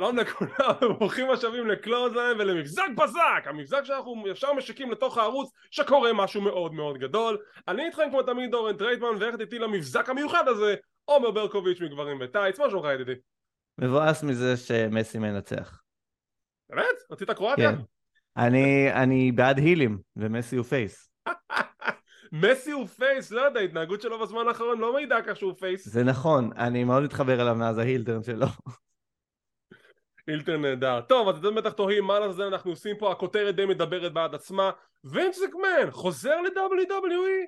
שלום לכולם, ברוכים השבים ל Clothesline ולמבזק בזק, המבזק שאנחנו ישר משיקים לתוך הערוץ שקורה משהו מאוד מאוד גדול. אני איתכם כמו תמיד אורן טרייטמן, ויחד איתי למבזק המיוחד הזה, עומר ברקוביץ' מגברים וטייץ, מה שלומך ידידי? מבואס מזה שמסי מנצח. באמת? רצית קרואטיה? כן. אני, אני בעד heel ים, ומסי הוא פייס. מסי הוא face, לא יודע, ההתנהגות שלו בזמן האחרון לא מעידה כך שהוא face. זה נכון, אני מאוד מתחבר אליו מאז ההילטרן שלו. אילטר נהדר. טוב, אז אתם בטח תוהים מה לזה אנחנו עושים פה, הכותרת די מדברת בעד עצמה. וינס מקמן חוזר ל-WWE?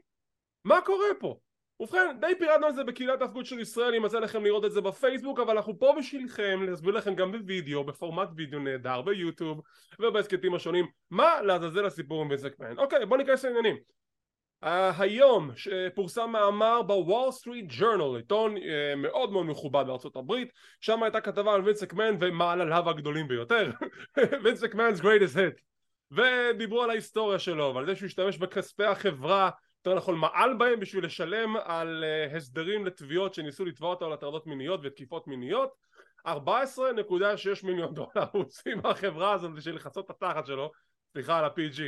מה קורה פה? ובכן, די פירטנו את זה בקהילת ההפגות של ישראל, אם יצא לכם לראות את זה בפייסבוק, אבל אנחנו פה בשבילכם להסביר לכם גם בווידאו, בפורמט וידאו נהדר, ביוטיוב ובהסכתים השונים, מה לעזאזל הסיפור עם וינס מקמן. אוקיי, בואו ניכנס לעניינים. היום פורסם מאמר בוול סטריט ג'ורנל, עיתון uh, מאוד מאוד מכובד בארצות הברית, שם הייתה כתבה על וינס מקמן ומעלליו הגדולים ביותר, Vince McMahon's greatest hit, ודיברו על ההיסטוריה שלו ועל זה שהוא השתמש בכספי החברה, יותר נכון מעל בהם בשביל לשלם על uh, הסדרים לתביעות שניסו לתבוע אותו על הטרדות מיניות ותקיפות מיניות. 14.6 מיליון דולר הוא הוציא מהחברה הזאת בשביל לכסות את התחת שלו, סליחה על ה-PG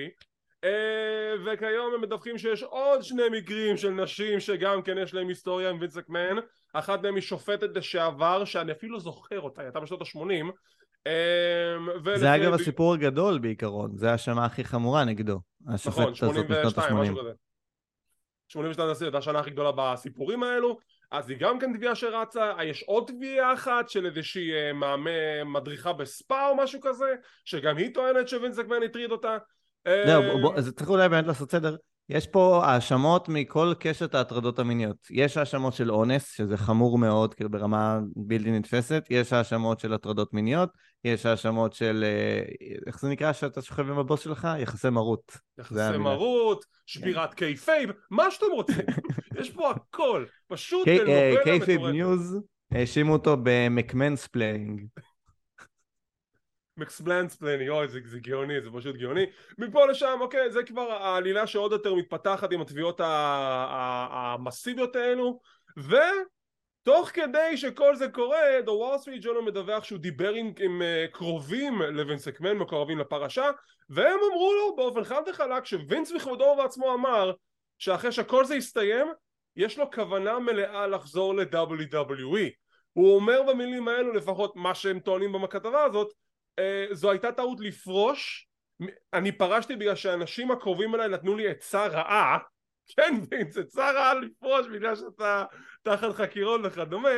וכיום הם מדווחים שיש עוד שני מקרים של נשים שגם כן יש להם היסטוריה עם וינס מקמן אחת מהם היא שופטת לשעבר שאני אפילו זוכר אותה, היא הייתה בשנות ה-80 uh, זה אגב הסיפור הגדול בעיקרון, זה האשמה הכי חמורה נגדו נכון, 82, משהו כזה. 82 זה השנה הכי גדולה בסיפורים האלו. אז היא גם כן תביעה שרצה, יש עוד תביעה אחת של איזושהי uh, מאמן מדריכה בספא או משהו כזה שגם היא טוענת שווינס מקמן הטריד אותה זהו, אז צריך אולי באמת לעשות סדר. יש פה האשמות מכל קשת ההטרדות המיניות. יש האשמות של אונס, שזה חמור מאוד, כאילו ברמה בלתי נתפסת, יש האשמות של הטרדות מיניות, יש האשמות של, אה, איך זה נקרא שאתה שוכב עם הבוס שלך? יחסי מרות. יחסי מרות, שבירת kayfabe, מה שאתם רוצים. יש פה הכל, פשוט. kayfabe news, האשימו אותו ב McMans plaining. McMansplaining, אוי זה, זה גאוני, זה פשוט גאוני. מפה לשם, אוקיי, זה כבר העלילה שעוד יותר מתפתחת עם התביעות המסיביות האלו, ותוך כדי שכל זה קורה, The Wall Street Journal מדווח שהוא דיבר עם, עם uh, קרובים לווינס מקמן, מקורבים לפרשה, והם אמרו לו באופן חד וחלק שווינס בכבודו ובעצמו אמר שאחרי שכל זה יסתיים, יש לו כוונה מלאה לחזור ל-WWE. הוא אומר במילים האלו לפחות מה שהם טוענים בכתבה הזאת אה, זו הייתה טעות לפרוש. אני פרשתי בגלל שהאנשים הקרובים אליי נתנו לי עצה רעה כן וינס עצה רעה לפרוש בגלל שאתה תחת חקירות וכדומה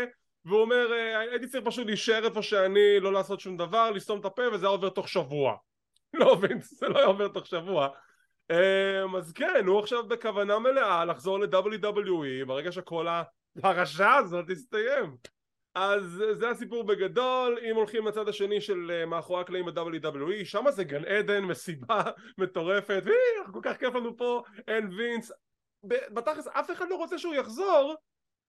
והוא אומר אה, הייתי צריך פשוט להישאר איפה שאני לא לעשות שום דבר לסתום את הפה וזה היה עובר תוך שבוע. לא וינס זה לא היה עובר תוך שבוע. אה, אז כן הוא עכשיו בכוונה מלאה לחזור ל-WWE ברגע שכל הפרשה הזאת תסתיים אז זה הסיפור בגדול, אם הולכים לצד השני של אה, מאחורי הקלעים ב-WWE, שם זה גן עדן, מסיבה מטורפת, ואנחנו כל כך כיף לנו פה, אין וינס, בתכלס אף אחד לא רוצה שהוא יחזור,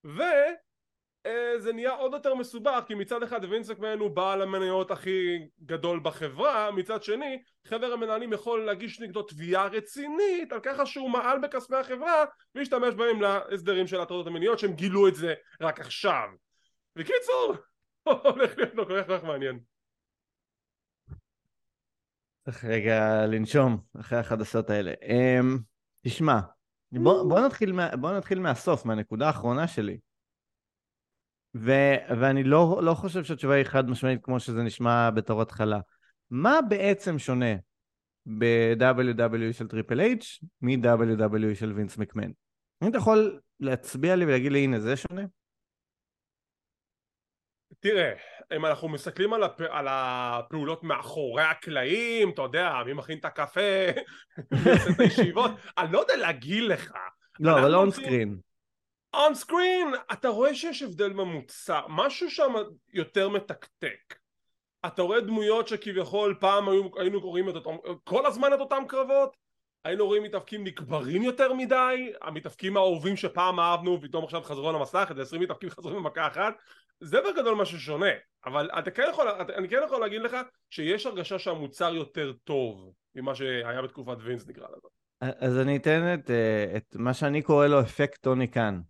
וזה אה, נהיה עוד יותר מסובך, כי מצד אחד וינס מקמן הוא בעל המניות הכי גדול בחברה, מצד שני חבר המנהלים יכול להגיש נגדו תביעה רצינית על ככה שהוא מעל בכספי החברה והשתמש בהם להסדרים של ההטרדות המיניות שהם גילו את זה רק עכשיו בקיצור, הולך להיות לו כל כך מעניין. צריך רגע לנשום אחרי החדשות האלה. Um, תשמע, בוא, בוא, נתחיל מה, בוא נתחיל מהסוף, מהנקודה האחרונה שלי. ו, ואני לא, לא חושב שהתשובה היא חד משמעית כמו שזה נשמע בתור התחלה. מה בעצם שונה ב-WWE של טריפל H מ-WWE של וינס מקמן? אם אתה יכול להצביע לי ולהגיד לי הנה זה שונה? תראה, אם אנחנו מסתכלים על, הפ... על הפעולות מאחורי הקלעים, אתה יודע, מי מכין את הקפה, מי עושה את הישיבות, אני לא יודע להגיד לך. לא, אבל און סקרין. און סקרין, אתה רואה שיש הבדל ממוצע, משהו שם יותר מתקתק. אתה רואה דמויות שכביכול פעם היו, היינו קוראים את אותם, כל הזמן את אותם קרבות, היינו רואים מתאבקים נקברים יותר מדי, המתאבקים האהובים שפעם אהבנו ופתאום עכשיו חזרו על המסך, איזה עשרים מתאבקים חזרו במכה אחת, זה בגדול משהו שונה, אבל אתה כן יכול, אני כן יכול להגיד לך שיש הרגשה שהמוצר יותר טוב ממה שהיה בתקופת וינס נקרא לזה. אז אני אתן את, אה, את מה שאני קורא לו אפקט טוני קאן.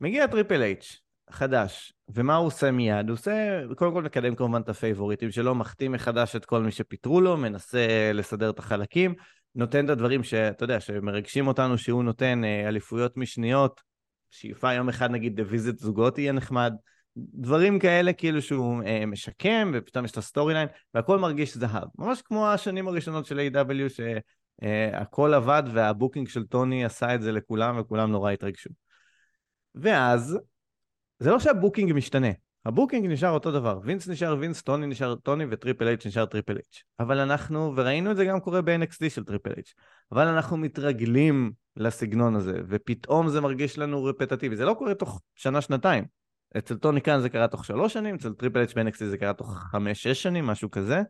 מגיע טריפל אייץ', חדש, ומה הוא עושה מיד? הוא עושה, קודם כל מקדם כמובן את הפייבוריטים שלו, מחתים מחדש את כל מי שפיטרו לו, מנסה לסדר את החלקים, נותן את הדברים שאתה יודע, שמרגשים אותנו, שהוא נותן אה, אליפויות משניות, שאיפה יום אחד נגיד דיוויזית זוגות יהיה נחמד, דברים כאלה כאילו שהוא אה, משקם, ופתאום יש את ה storyline, והכל מרגיש זהב. ממש כמו השנים הראשונות של AEW שהכל עבד וה booking של טוני עשה את זה לכולם וכולם נורא התרגשו. ואז, זה לא שה booking משתנה, ה booking נשאר אותו דבר, וינס נשאר וינס, טוני נשאר טוני וטריפל אייץ' נשאר טריפל אייץ'. אבל אנחנו, וראינו את זה גם קורה ב-NXT של טריפל אייץ', אבל אנחנו מתרגלים לסגנון הזה, ופתאום זה מרגיש לנו רפטטיבי. זה לא קורה תוך שנה-שנתיים. אצל טוני כאן זה קרה תוך שלוש שנים, אצל טריפל אייץ' ב-NXT זה קרה תוך חמש-שש שנים, משהו כזה,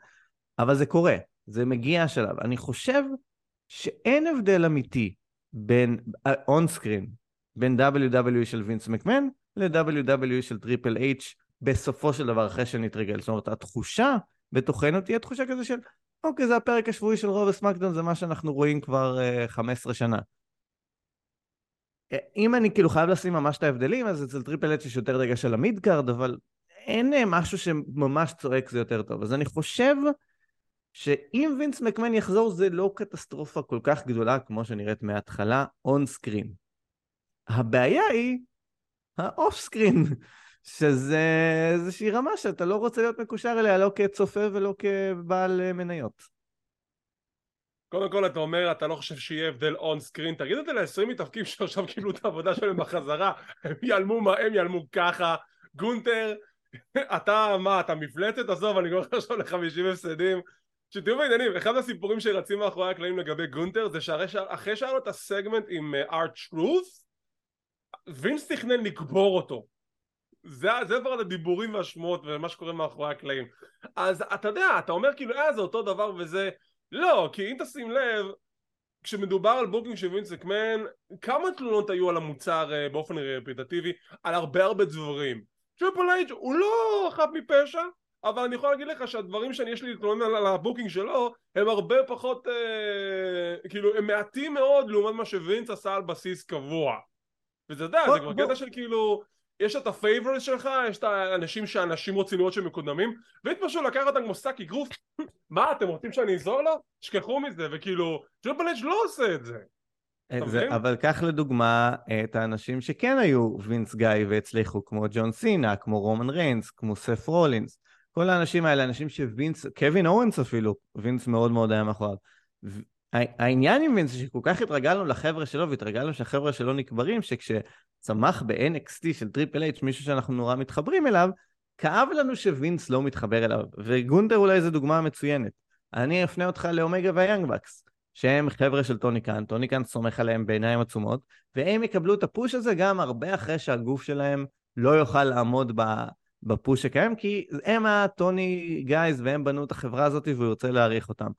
אבל זה קורה, זה מגיע השלב. אני חושב שאין הבדל אמיתי בין, on uh, screen, בין WWE של וינס מקמן ל-WWE של טריפל אייץ' בסופו של דבר אחרי שנתרגל. זאת אומרת, התחושה בתוכנו תהיה תחושה כזה של, אוקיי, זה הפרק השבועי של Raw ו SmackDown, זה מה שאנחנו רואים כבר uh, אה, 15 שנה. אם אני כאילו חייב לשים ממש את ההבדלים, אז אצל טריפל אץ' יש יותר דגש על ה mid card, אבל אין אה, משהו שממש צועק זה יותר טוב. אז אני חושב שאם וינס מקמן יחזור זה לא קטסטרופה כל כך גדולה כמו שנראית מההתחלה on screen. הבעיה היא ה off screen, שזה איזושהי רמה שאתה לא רוצה להיות מקושר אליה לא כצופה ולא כבעל מניות. קודם כל אתה אומר אתה לא חושב שיהיה הבדל on screen תגיד את זה ל-20 מתאבקים שעכשיו קיבלו את העבודה שלהם בחזרה. הם יעלמו מה הם יעלמו ככה. גונטר אתה מה אתה מפלצת? עזוב אני קורא לך עכשיו ל-50 הפסדים. שתהיו בעניינים אחד הסיפורים שרצים מאחורי הקלעים לגבי גונטר זה שאחרי שהיה לו את הסגמנט עם ארט uh, שוינס תכנן לקבור אותו זה, זה כבר הדיבורים והשמועות ומה שקורה מאחורי הקלעים אז אתה יודע אתה אומר כאילו אה זה אותו דבר וזה לא, כי אם תשים לב, כשמדובר על booking של וינס מקמן, כמה תלונות היו על המוצר uh, באופן רפטטיבי? על הרבה הרבה דברים. טריפל אייץ' הוא לא חף מפשע, אבל אני יכול להגיד לך שהדברים שאני יש לי להתלונן על, ה booking שלו הם הרבה פחות, uh, כאילו הם מעטים מאוד לעומת מה שוינס עשה על בסיס קבוע. וזה יודע, זה כבר קטע של כאילו יש את ה favorites שלך, יש את האנשים שאנשים רוצים לראות שהם מקודמים פשוט לקח אותם כמו סאקי גרוף. מה אתם רוצים שאני אעזור לו? שכחו מזה וכאילו אג' לא עושה את זה. זה, אבל קח לדוגמה את האנשים שכן היו Vince guy והצליחו כמו ג'ון סינה, כמו רומן ריינס, כמו סת' רולינס. כל האנשים האלה, אנשים שווינס, קווין אוונס אפילו, וינס מאוד מאוד היה מאחוריו העניין עם וינס שכל כך התרגלנו לחבר'ה שלו והתרגלנו שהחבר'ה שלו נקברים שכשצמח ב-NXT של טריפל אייץ' מישהו שאנחנו נורא מתחברים אליו כאב לנו שווינס לא מתחבר אליו. וגונטר אולי זו דוגמה מצוינת. אני אפנה אותך לאומגה והיאנג באקס שהם חבר'ה של טוני קאן, טוני קאן סומך עליהם בעיניים עצומות והם יקבלו את ה push הזה גם הרבה אחרי שהגוף שלהם לא יוכל לעמוד ב push שקיים כי הם ה Tony guys והם בנו את החברה הזאת והוא ירצה להעריך אותם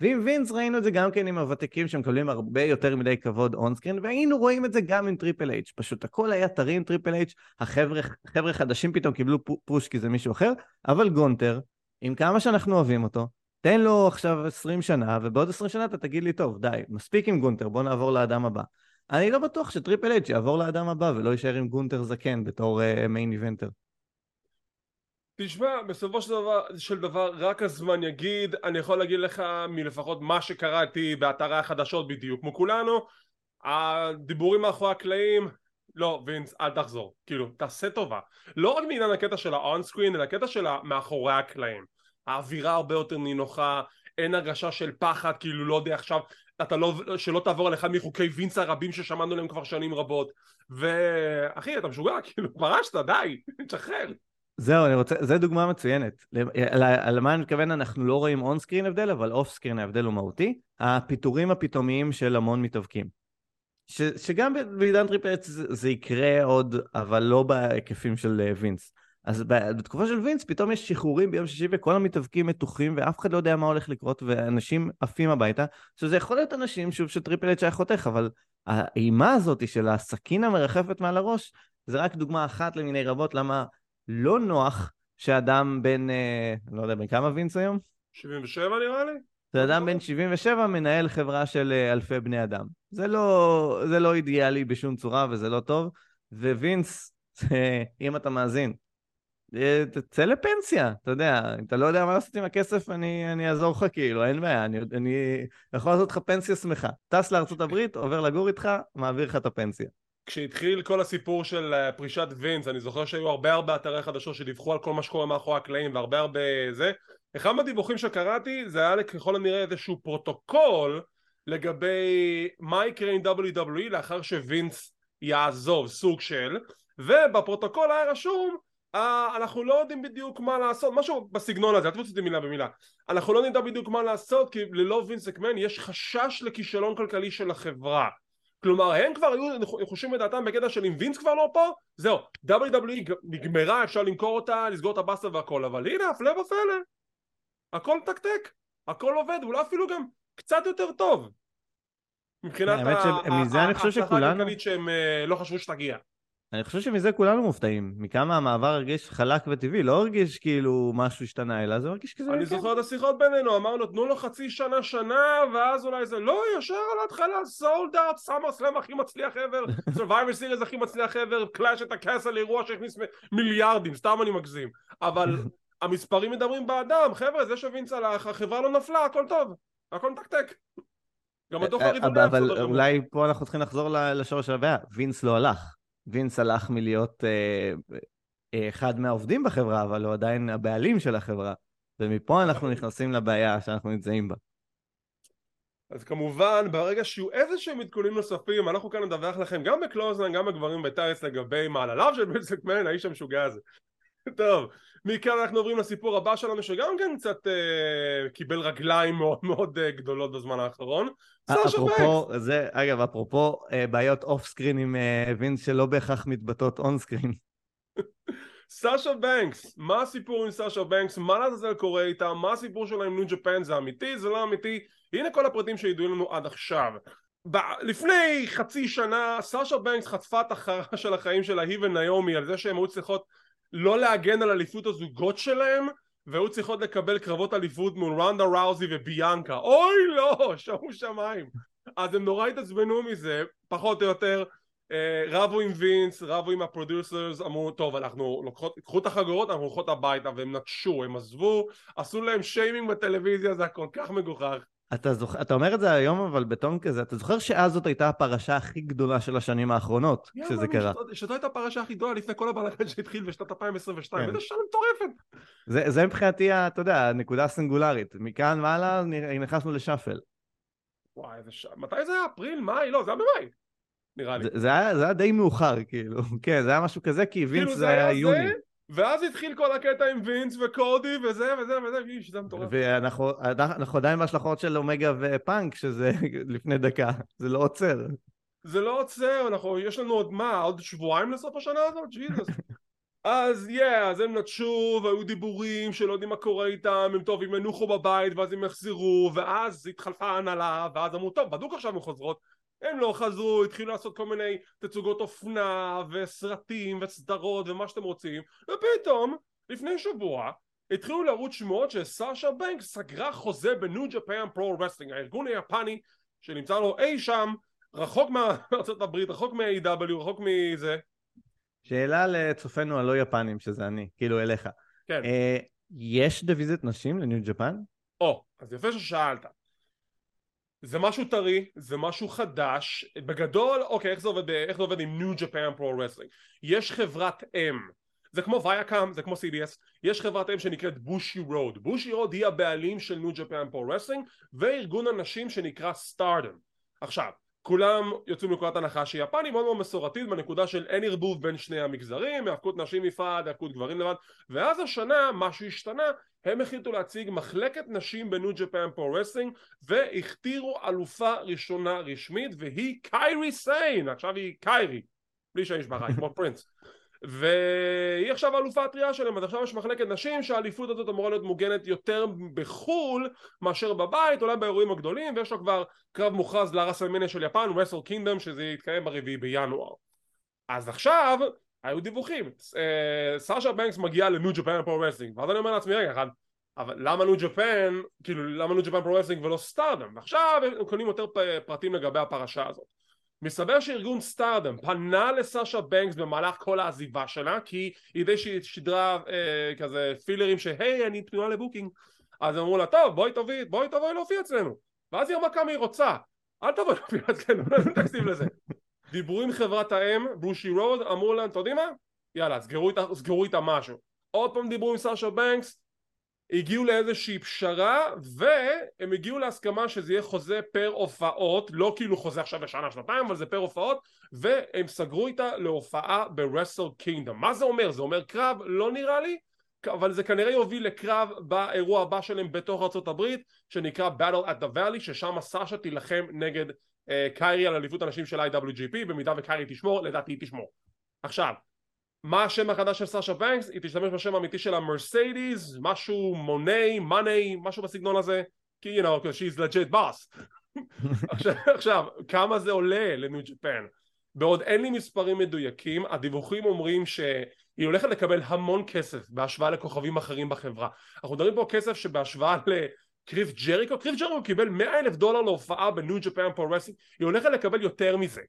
ועם וינס ראינו את זה גם כן עם הוותיקים שמקבלים הרבה יותר מדי כבוד on screen, והיינו רואים את זה גם עם טריפל אייץ', פשוט הכל היה טרי עם טריפל אייץ', החבר'ה חדשים פתאום קיבלו push כי זה מישהו אחר, אבל גונטר, עם כמה שאנחנו אוהבים אותו, תן לו עכשיו 20 שנה, ובעוד 20 שנה אתה תגיד לי, טוב, די, מספיק עם גונטר, בוא נעבור לאדם הבא. אני לא בטוח שטריפל אייץ' יעבור לאדם הבא ולא יישאר עם גונטר זקן בתור main uh, eventer. תשמע, בסופו של דבר, של דבר רק הזמן יגיד, אני יכול להגיד לך מלפחות מה שקראתי באתרי החדשות בדיוק כמו כולנו, הדיבורים מאחורי הקלעים, לא, וינס, אל תחזור, כאילו, תעשה טובה. לא רק בעניין הקטע של ה on screen, אלא הקטע של מאחורי הקלעים. האווירה הרבה יותר נינוחה, אין הרגשה של פחד, כאילו לא יודע עכשיו, אתה לא, שלא תעבור על אחד מחוקי וינס הרבים ששמענו עליהם כבר שנים רבות. ואחי, אתה משוגע, כאילו, פרשת, די, תשחרר. זהו, אני רוצה, זו דוגמה מצוינת. על מה אני מתכוון, אנחנו לא רואים on screen הבדל, אבל off screen ההבדל הוא מהותי. הפיטורים הפתאומיים של המון מתאבקים. ש, שגם בעידן טריפל אייץ' זה, זה יקרה עוד, אבל לא בהיקפים של אה, וינס. אז בתקופה של וינס פתאום יש שחרורים ביום שישי וכל המתאבקים מתוחים ואף אחד לא יודע מה הולך לקרות ואנשים עפים הביתה. שזה יכול להיות אנשים, שוב, שטריפל אייץ' היה חותך, אבל האימה הזאת של הסכין המרחפת מעל הראש, זה רק דוגמה אחת למיני רבות למה לא נוח שאדם בן, אה, לא יודע, בן כמה וינס היום? 77 נראה לי. זה אדם בן 77 מנהל חברה של אה, אלפי בני אדם. זה לא, זה לא אידיאלי בשום צורה וזה לא טוב, ווינס אם אתה מאזין, אה, תצא לפנסיה, אתה יודע, אם אתה לא יודע מה לעשות עם הכסף, אני, אני אעזור לך כאילו, אין בעיה, אני, אני יכול לעשות לך פנסיה שמחה. טס הברית, עובר לגור איתך, מעביר לך את הפנסיה. כשהתחיל כל הסיפור של אה, פרישת וינס, אני זוכר שהיו הרבה הרבה אתרי חדשות שדיווחו על כל מה שקורה מאחורי הקלעים והרבה הרבה זה. אחד מהדיווחים שקראתי זה היה ככל הנראה איזשהו פרוטוקול לגבי מה יקרה עם WWE לאחר שווינס יעזוב, סוג של, ובפרוטוקול היה רשום Uh, אנחנו לא יודעים בדיוק מה לעשות, משהו בסגנון הזה, אל תצטטו אותי מילה במילה אנחנו לא נדע בדיוק מה לעשות כי ללא וינס מקמן יש חשש לכישלון כלכלי של החברה כלומר הם כבר היו חושבים את דעתם בקטע של אם וינס כבר לא פה זהו WWE נגמרה אפשר למכור אותה לסגור את הבסטה והכל אבל הנה הפלא ופלא הכל מתקתק הכל עובד אולי אפילו גם קצת יותר טוב. מבחינת ההצלחה הכלכלית שהם אה, לא חשבו שתגיע אני חושב שמזה כולנו מופתעים, מכמה המעבר הרגיש חלק וטבעי, לא הרגיש כאילו משהו השתנה, אלא זה הרגיש כזה... אני כן. זוכר את השיחות בינינו, אמרנו תנו לו חצי שנה שנה, ואז אולי זה לא, ישר על ההתחלה, sold out, סאמר סלאם הכי מצליח ever, סורבייבור סירייס הכי מצליח ever, קלאש אט דה קאסל אירוע שהכניס מיליארדים, סתם אני מגזים, אבל המספרים מדברים בעדם, חבר'ה, זה שווינץ הלך, החברה לא נפלה, הכל טוב, הכל מתקתק. גם הדוח אה, הרבעוני... אבל אולי פה אנחנו צריכים לחזור לשורש הבעיה, וינס לא הלך. וינס הלך מלהיות אה, אה, אחד מהעובדים בחברה, אבל הוא עדיין הבעלים של החברה. ומפה אנחנו נכנסים לבעיה שאנחנו נמצאים בה. אז כמובן, ברגע שיהיו איזה שהם עדכונים נוספים, אנחנו כאן נדווח לכם גם בקלוזלן, גם בגברים בטייס לגבי מעלליו של בנסקמן, האיש המשוגע הזה. טוב, מכאן אנחנו עוברים לסיפור הבא שלנו שגם כן קצת אה, קיבל רגליים מאוד מאוד אה, גדולות בזמן האחרון. אפרופו, זה, אגב, אפרופו אה, בעיות off screen עם אה, וינס שלא בהכרח מתבטאות on screen. סאשה בנקס, מה הסיפור עם סאשה בנקס, מה לעזאזל קורה איתה, מה הסיפור שלה עם ניו ג'פן, זה אמיתי, זה לא אמיתי, הנה כל הפרטים שידועים לנו עד עכשיו. ב- לפני חצי שנה סאשה בנקס חטפה את החררה של החיים שלה היא ונעמי על זה שהן היו צריכות לא להגן על אליפות הזוגות שלהם והיו צריכות לקבל קרבות אליפות מול רונדה ראוזי וביאנקה. אוי לא שומו שמיים. אז הם נורא התעצבנו מזה פחות או יותר אה, רבו עם וינס רבו עם ה producers אמרו טוב אנחנו לוקחות קחו את החגורות אנחנו הולכות הביתה. והם נטשו הם עזבו עשו להם שיימינג בטלוויזיה זה היה כל כך מגוחך אתה, זוכ... אתה אומר את זה היום אבל בטון כזה, אתה זוכר שאז זאת הייתה הפרשה הכי גדולה של השנים האחרונות, yeah, כשזה קרה. שזו הייתה הפרשה הכי גדולה לפני כל הבלגן שהתחיל בשנת 2022, כן. איזה שנה מטורפת. זה, זה מבחינתי, אתה יודע, הנקודה הסינגולרית. מכאן והלאה נכנסנו לשאפל. וואי, איזה ש... מתי זה היה? אפריל? מאי? לא, זה היה במאי. נראה לי. זה, זה, היה, זה היה די מאוחר, כאילו. כן, זה היה משהו כזה, כי וינס כאילו זה היה יוני. זה... ואז התחיל כל הקטע עם וינס וקודי וזה וזה וזה, איש, זה מטורף. ואנחנו עדיין בהשלכות של אומגה ופאנק, שזה לפני דקה, זה לא עוצר. זה לא עוצר, אנחנו, יש לנו עוד מה, עוד שבועיים לסוף השנה הזאת? ג'יזוס. אז yeah, yeah, אז הם נטשו והיו דיבורים שלא יודעים מה קורה איתם, הם טוב, הם ינוחו בבית ואז הם יחזרו ואז התחלפה ההנהלה ואז אמרו טוב, בדוק עכשיו הם חוזרות הם לא חזרו, התחילו לעשות כל מיני תצוגות אופנה וסרטים וסדרות ומה שאתם רוצים ופתאום לפני שבוע התחילו לרוץ שמועות שסאשה בנקס סגרה חוזה ב-New Japan Pro Wrestling הארגון היפני שנמצא לו אי שם רחוק מארצות הברית, רחוק מ-AEW, רחוק מזה שאלה לצופינו הלא יפנים שזה אני, כאילו אליך כן. אה, יש דיוויזית נשים ל-New Japan? או, אז יפה ששאלת זה משהו טרי, זה משהו חדש, בגדול, אוקיי, איך זה עובד, איך זה עובד עם New Japan Pro Wrestling? יש חברת אם, זה כמו Viacom, זה כמו CBS, יש חברת אם שנקראת Bushiroad, Bushiroad היא הבעלים של New Japan Pro Wrestling וארגון הנשים שנקרא Stardom. עכשיו, כולם יוצאים מנקודת הנחה שיפן מאוד מאוד מסורתית בנקודה של אין ערבוב בין שני המגזרים, היאבקות נשים נפרד, היאבקות גברים לבד, ואז השנה משהו השתנה, הם החליטו להציג מחלקת נשים ב-New Japan Pro Wrestling והכתירו אלופה ראשונה רשמית והיא קיירי סיין, עכשיו היא קיירי, בלי שם משפחה, כמו פרינס והיא עכשיו אלופה הטריה שלהם, אז עכשיו יש מחלקת נשים שהאליפות הזאת אמורה להיות מוגנת יותר בחו"ל מאשר בבית, אולי באירועים הגדולים, ויש לו כבר קרב מוכרז ל-WrestleMania של יפן, Wrestle Kingdom, שזה יתקיים ברביעי בינואר. אז עכשיו, היו דיווחים, אה, סאשה בנקס מגיעה ל-New Japan Pro Wrestling, ואז אני אומר לעצמי, רגע אחד, אבל למה New Japan, כאילו למה New Japan Pro Wrestling ולא Stardom? ועכשיו הם קונים יותר פרטים לגבי הפרשה הזאת. מסתבר שארגון Stardom פנה לסאשה בנקס במהלך כל העזיבה שלה כי היא די שידרה אה, כזה פילרים שהי אני פנויה ל-booking אז אמרו לה טוב בואי תבואי בואי תבואי להופיע אצלנו ואז היא אמרה כמה היא רוצה. אל תבואי להופיע אצלנו לא תקציב לזה דיברו עם חברת האם Bushiroad אמרו להם אתם יודעים מה? יאללה סגרו איתה, סגרו איתה משהו עוד פעם דיברו עם סאשה בנקס הגיעו לאיזושהי פשרה והם הגיעו להסכמה שזה יהיה חוזה פר הופעות לא כאילו חוזה עכשיו לשנה שנתיים אבל זה פר הופעות והם סגרו איתה להופעה ב-Wrestle Kingdom מה זה אומר? זה אומר קרב? לא נראה לי אבל זה כנראה יוביל לקרב באירוע הבא שלהם בארצות הברית שנקרא Battle at the Valley ששם סאשה תילחם נגד uh, קיירי על אליפות הנשים של IWGP במידה וקיירי תשמור לדעתי היא תשמור עכשיו מה השם החדש של סאשה בנקס? היא תשתמש בשם האמיתי שלה מרסיידיז, משהו מוני, מאני, משהו בסגנון הזה כי you know, she's legit boss עכשיו, עכשיו, כמה זה עולה ל-New Japan? בעוד אין לי מספרים מדויקים, הדיווחים אומרים שהיא הולכת לקבל המון כסף בהשוואה לכוכבים אחרים בחברה. אנחנו מדברים פה כסף שבהשוואה לכריס ג'ריקו, כריס ג'ריקו קיבל 100 אלף דולר להופעה ב-New Japan Pro Wrestling, היא הולכת לקבל יותר מזה.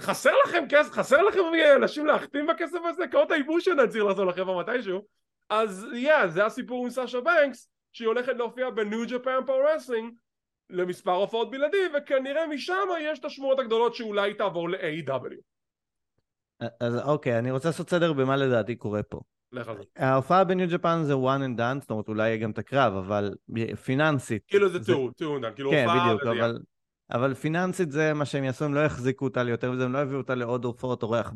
חסר לכם כסף, חסר לכם אנשים להחתים בכסף הזה? קרות הייבוש שנציר לעשות לחברה מתישהו. אז yeah, yeah, זה הסיפור עם סאשה בנקס, שהיא הולכת להופיע ב-New Japan Pro Wrestling למספר הופעות בלעדי, וכנראה משם יש את השמועות הגדולות שאולי תעבור ל-AEW. אז אוקיי, אני רוצה לעשות סדר במה לדעתי קורה פה. לך על זה. ההופעה בניו ג'פן זה one and done, זאת אומרת אולי יהיה גם את הקרב, אבל פיננסית. כאילו זה two, two and done, כאילו כן, הופעה בדיוק, וזה יהיה. אבל, אבל פיננסית זה מה שהם יעשו, הם לא יחזיקו אותה ליותר מזה, הם לא יביאו אותה לעוד הופעות אורח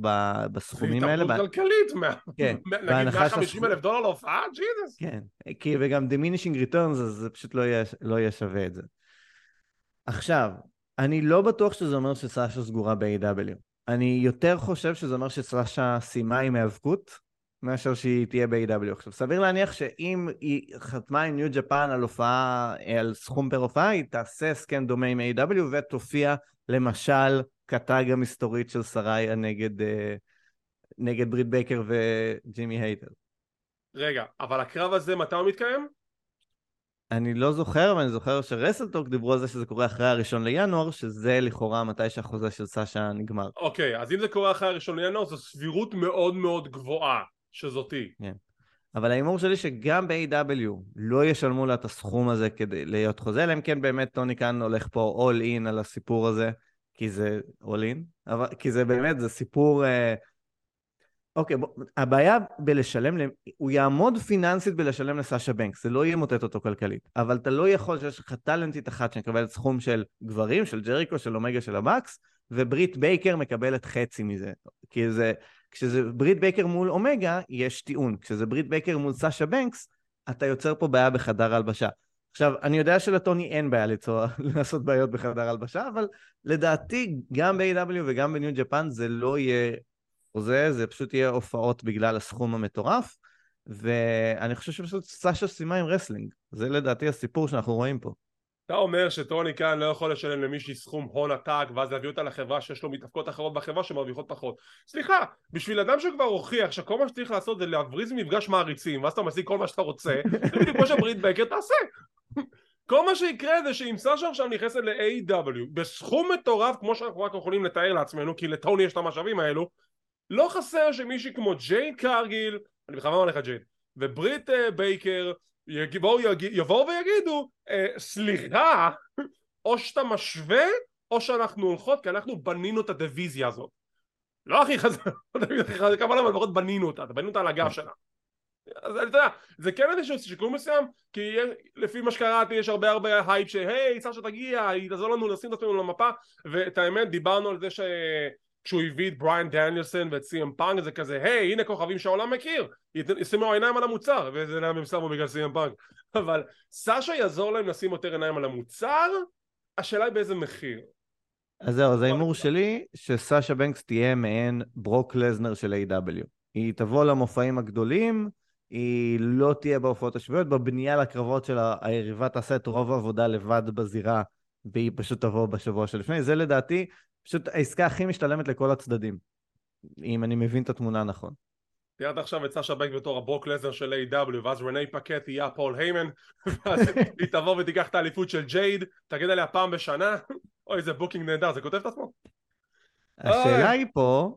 בסכומים האלה. והתאבדות כלכלית, מה- כן, נגיד בהנחה 150 שהסכום- אלף דולר להופעה? ג'יזוס. כן, כי וגם diminishing returns, אז זה פשוט לא לא יהיה שווה את זה. עכשיו, אני לא בטוח שזה אומר שסאשה סגורה ב-AEW. אני יותר חושב שזה אומר שסאשה סיימה עם היאבקות, מאשר שהיא תהיה ב-AEW. עכשיו, סביר להניח שאם היא חתמה עם New Japan על הופעה, על סכום פר הופעה, היא תעשה הסכם דומה עם AEW ותופיע למשל כ-tag המסתורית של סראיה נגד, אה, נגד ברית בייקר וג'יימי הייטר. רגע, אבל הקרב הזה מתי הוא מתקיים? אני לא זוכר, אבל אני זוכר שרסלטוק דיברו על זה שזה קורה אחרי הראשון לינואר, שזה לכאורה מתי שהחוזה של סאשה נגמר. אוקיי, אז אם זה קורה אחרי הראשון לינואר זו סבירות מאוד מאוד גבוהה שזאתי. אבל ההימור שלי שגם ב-AW לא ישלמו לה את הסכום הזה כדי להיות חוזה, אלא אם כן באמת טוני כאן הולך פה all in על הסיפור הזה, כי זה in, אבל, כי זה באמת, זה סיפור... אה, אוקיי, בוא, הבעיה בלשלם, הוא יעמוד פיננסית בלשלם לסאשה בנקס, זה לא ימוטט אותו כלכלית, אבל אתה לא יכול שיש לך טאלנטית אחת שמקבלת סכום של גברים, של ג'ריקו, של אומגה, של הבקס, וברית בייקר מקבלת חצי מזה. כי זה, כשזה ברית בייקר מול אומגה, יש טיעון. כשזה ברית בייקר מול סאשה בנקס, אתה יוצר פה בעיה בחדר הלבשה. עכשיו, אני יודע שלטוני אין בעיה ליצור, לעשות בעיות בחדר הלבשה, אבל לדעתי, גם ב-AEW וגם ב-New Japan זה לא יהיה חוזה, זה פשוט יהיה הופעות בגלל הסכום המטורף, ואני חושב שפשוט סאשה סיימה עם wrestling. זה לדעתי הסיפור שאנחנו רואים פה. אתה אומר שטוני קאן לא יכול לשלם למישהי סכום הון עתק ואז להביא אותה לחברה שיש לו מתאבקות אחרות בחברה שמרוויחות פחות. סליחה, בשביל אדם שכבר הוכיח שכל מה שצריך לעשות זה להבריז ממפגש מעריצים ואז אתה משיג כל מה שאתה רוצה זה בדיוק כמו שברית בייקר תעשה. כל מה שיקרה זה שאם סאשה עכשיו נכנסת ל-AEW בסכום מטורף כמו שאנחנו רק יכולים לתאר לעצמנו כי לטוני יש את המשאבים האלו לא חסר שמישהי כמו ג'ייד קרגיל אני בכוונה אומר לך ג'ייד וברית אה, בייקר יבואו, יג... יבואו ויגידו אה, סליחה או שאתה משווה או שאנחנו הולכות כי אנחנו בנינו את הדיוויזיה הזאת. לא הכי חזק, לא אבל לפחות בנינו אותה, בנינו אותה על הגב שלה אז אתה יודע, זה כן איזשהו שיקול מסוים כי לפי מה שקראתי יש הרבה הרבה הייפ שהיי סאשה תגיע, היא תעזור לנו לשים את עצמנו למפה. ואת האמת דיברנו על זה ש... כשהוא הביא את בריאן דניאלסון ואת סי.אם פאנק זה כזה היי הנה כוכבים שהעולם מכיר ישימו עיניים על המוצר וזה למה הם שמו בגלל סי.אם פאנק אבל סאשה יעזור להם לשים יותר עיניים על המוצר השאלה היא באיזה מחיר אז זהו, אז ההימור. שלי, שסאשה בנקס תהיה מעין ברוק לזנר של A.W. היא תבוא למופעים הגדולים, היא לא תהיה בהופעות השבועיות, בבנייה לקרבות שלה, היריבה תעשה את רוב העבודה לבד בזירה, והיא פשוט תבוא בשבוע שלפני. זה לדעתי פשוט העסקה הכי משתלמת לכל הצדדים, אם אני מבין את התמונה נכון. תיארת עכשיו את סאשה בנקס בתור הברוק לסנר של AEW ואז רנה פאקט יהיה הפול היימן ואז היא תבוא ותיקח את האליפות של ג'ייד תגיד עליה פעם בשנה אוי, זה booking נהדר, זה כותב את עצמו. השאלה היא פה,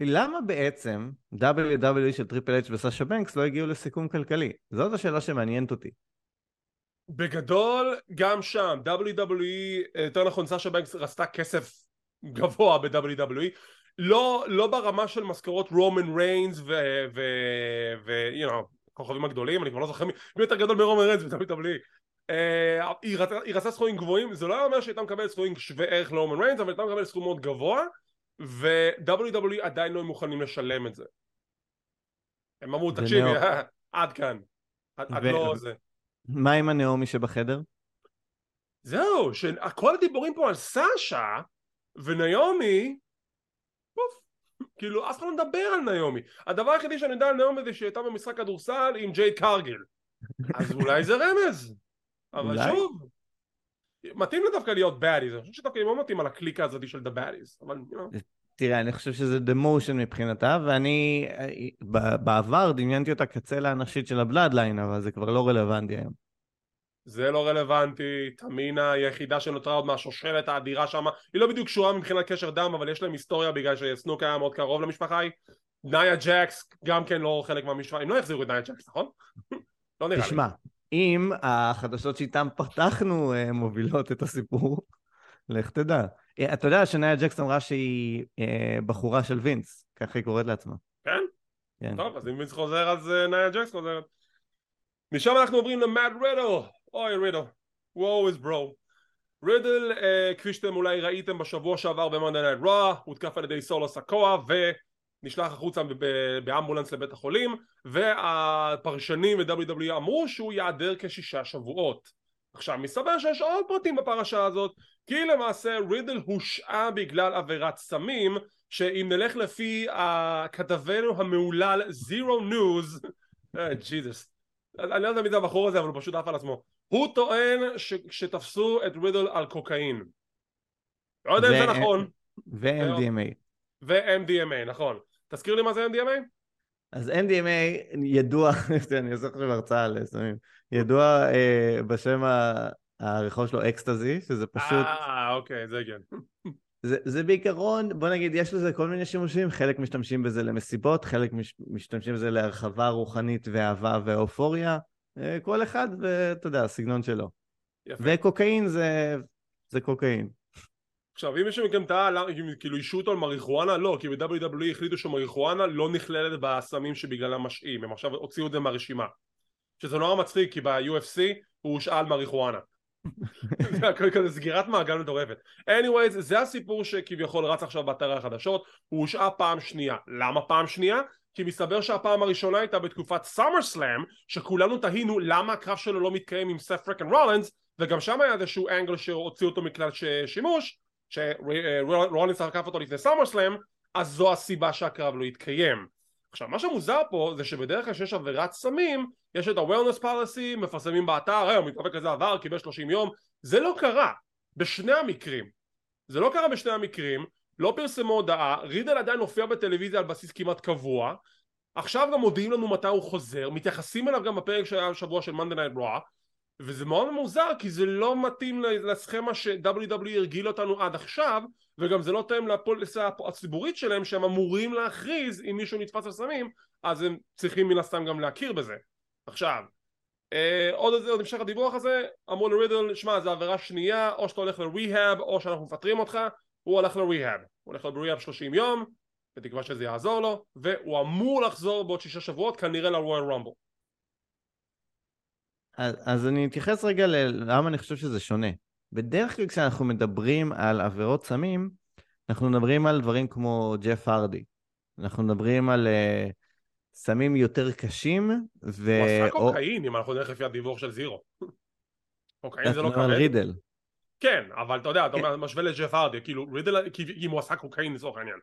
למה בעצם WWE של טריפל אץ' וסאשה בנקס לא הגיעו לסיכום כלכלי? זאת השאלה שמעניינת אותי. בגדול, גם שם, WWE, יותר נכון, סאשה בנקס רצתה כסף גבוה ב-WWE, לא, לא ברמה של משכורות רומן ריינס ו... ו... ו... you know, הכוכבים הגדולים, אני כבר לא זוכר מי יותר גדול מרומן ריינס ב-WWE. Uh, היא, רצ... היא רצתה סכומים גבוהים, זה לא אומר שהייתה מקבלת סכומים שווה ערך לרומן ריינס, אבל הייתה מקבלת סכום מאוד גבוה, ו-WWE עדיין לא מוכנים לשלם את זה. הם אמרו, תקשיבי, עד כאן. את לא זה. מה עם הנעמי שבחדר? זהו, שכל הדיבורים פה על סאשה וניומי, פוף, כאילו אף אחד לא מדבר על ניומי. הדבר היחידי שאני יודע על ניומי זה שהיא הייתה במשחק כדורסל עם ג'יי קרגיל. אז אולי זה רמז. אבל אולי? שוב, מתאים לה דווקא להיות baddies, אני חושב שדווקא היא לא מתאים על הקליקה הזאת של the baddies, אבל you know. תראה, אני חושב שזה demotion מבחינתה, ואני בעבר דמיינתי אותה כצלע הנשית של ה Bloodline, אבל זה כבר לא רלוונטי היום. זה לא רלוונטי, טמינה היא היחידה שנותרה עוד מהשושלת האדירה שם, היא לא בדיוק קשורה מבחינת קשר דם, אבל יש להם היסטוריה בגלל שסנוק היה מאוד קרוב למשפחה היא. נאיה ג'קס גם כן לא חלק מהמשפחה, הם לא יחזירו את נאיה ג'קס, נכון? לא נראה לי. תשמע, אם החדשות שאיתן פתחנו אה, מובילות את הסיפור, לך תדע. אה, אתה יודע שנאיה ג'קס אמרה שהיא אה, בחורה של וינס, ככה היא קוראת לעצמה. כן? כן. טוב, אז אם וינס חוזר אז נאיה ג'קס חוזרת. משם אנחנו עוברים למאט רידל. אוי רידל. Wow, his bro. רידל, כפי שאתם אולי ראיתם בשבוע שעבר ב Monday Night Raw, הותקף על ידי סולו סיקואה ונשלח החוצה באמבולנס לבית החולים והפרשנים ו-WWE אמרו שהוא ייעדר כשישה שבועות. עכשיו מסתבר שיש עוד פרטים בפרשה הזאת כי למעשה רידל הושעה בגלל עבירת סמים שאם נלך לפי כתבנו המהולל Zero News Jesus אני לא יודע מי זה הבחור הזה אבל הוא פשוט עף על עצמו הוא טוען שתפסו את רידל על קוקאין. לא יודע אם זה נכון. ו-MDMA ו-MDMA נכון. תזכיר לי מה זה MDMA? אז MDMA ידוע, אני עושה עכשיו הרצאה על סמים, ידוע אה, בשם הרחוב שלו אקסטזי, שזה פשוט... אה, אוקיי, זה הגיוני. זה, זה בעיקרון, בוא נגיד, יש לזה כל מיני שימושים, חלק משתמשים בזה למסיבות, חלק מש, משתמשים בזה להרחבה רוחנית ואהבה ואופוריה, כל אחד ואתה יודע, הסגנון שלו. יפה. וקוקאין זה, זה קוקאין. עכשיו אם מישהו מכם טעה כאילו אישו אותו על מריחואנה לא כי ב-WWE החליטו שמריחואנה לא נכללת בסמים שבגללם משעים הם עכשיו הוציאו את זה מהרשימה שזה נורא מצחיק כי ב-UFC הוא הושעה על מריחואנה זה כזה סגירת מעגל מטורפת anyways זה הסיפור שכביכול רץ עכשיו באתרי החדשות הוא הושעה פעם שנייה למה פעם שנייה? כי מסתבר שהפעם הראשונה הייתה בתקופת סאמר סלאם שכולנו תהינו למה הקרב שלו לא מתקיים עם סף פרקן רולנס וגם שם היה איזשהו אנגל שהוציאו אותו מכלל שימוש שרולינס תקף אותו לפני סאמר סלאם אז זו הסיבה שהקרב לא יתקיים עכשיו מה שמוזר פה זה שבדרך כלל שיש עבירת סמים יש את ה-Wellness Policy מפרסמים באתר היום מתאבק כזה עבר קיבל 30 יום. זה לא קרה בשני המקרים. זה לא קרה בשני המקרים לא פרסמו הודעה רידל עדיין הופיע בטלוויזיה על בסיס כמעט קבוע. עכשיו גם מודיעים לנו מתי הוא חוזר מתייחסים אליו גם בפרק שהיה השבוע של Monday Night Raw וזה מאוד מוזר כי זה לא מתאים לסכמה ש-WWE הרגיל אותנו עד עכשיו וגם זה לא תאם לפוליסה הציבורית שלהם שהם אמורים להכריז אם מישהו נתפס על סמים אז הם צריכים מן הסתם גם להכיר בזה. עכשיו אה, עוד, עוד המשך הדיווח הזה אמרו לרידל שמע זה עבירה שנייה או שאתה הולך לריהאב או שאנחנו מפטרים אותך הוא הולך לריהאב הוא הולך לריהאב 30 יום בתקווה שזה יעזור לו והוא אמור לחזור בעוד שישה שבועות כנראה לרויאל רומבל אז, אז אני אתייחס רגע ללמה אני חושב שזה שונה. בדרך כלל כשאנחנו מדברים על עבירות סמים, אנחנו מדברים על דברים כמו ג'ף הרדי. אנחנו מדברים על uh, סמים יותר קשים, ו... הוא עשה קוקאין, אם אנחנו נלך לפי הדיווח של זירו. קוקאין זה לא כבד. רידל. כן, אבל אתה יודע, אתה כן. משווה לג'ף הרדי, כאילו רידל, אם הוא עשה קוקאין לצורך העניין.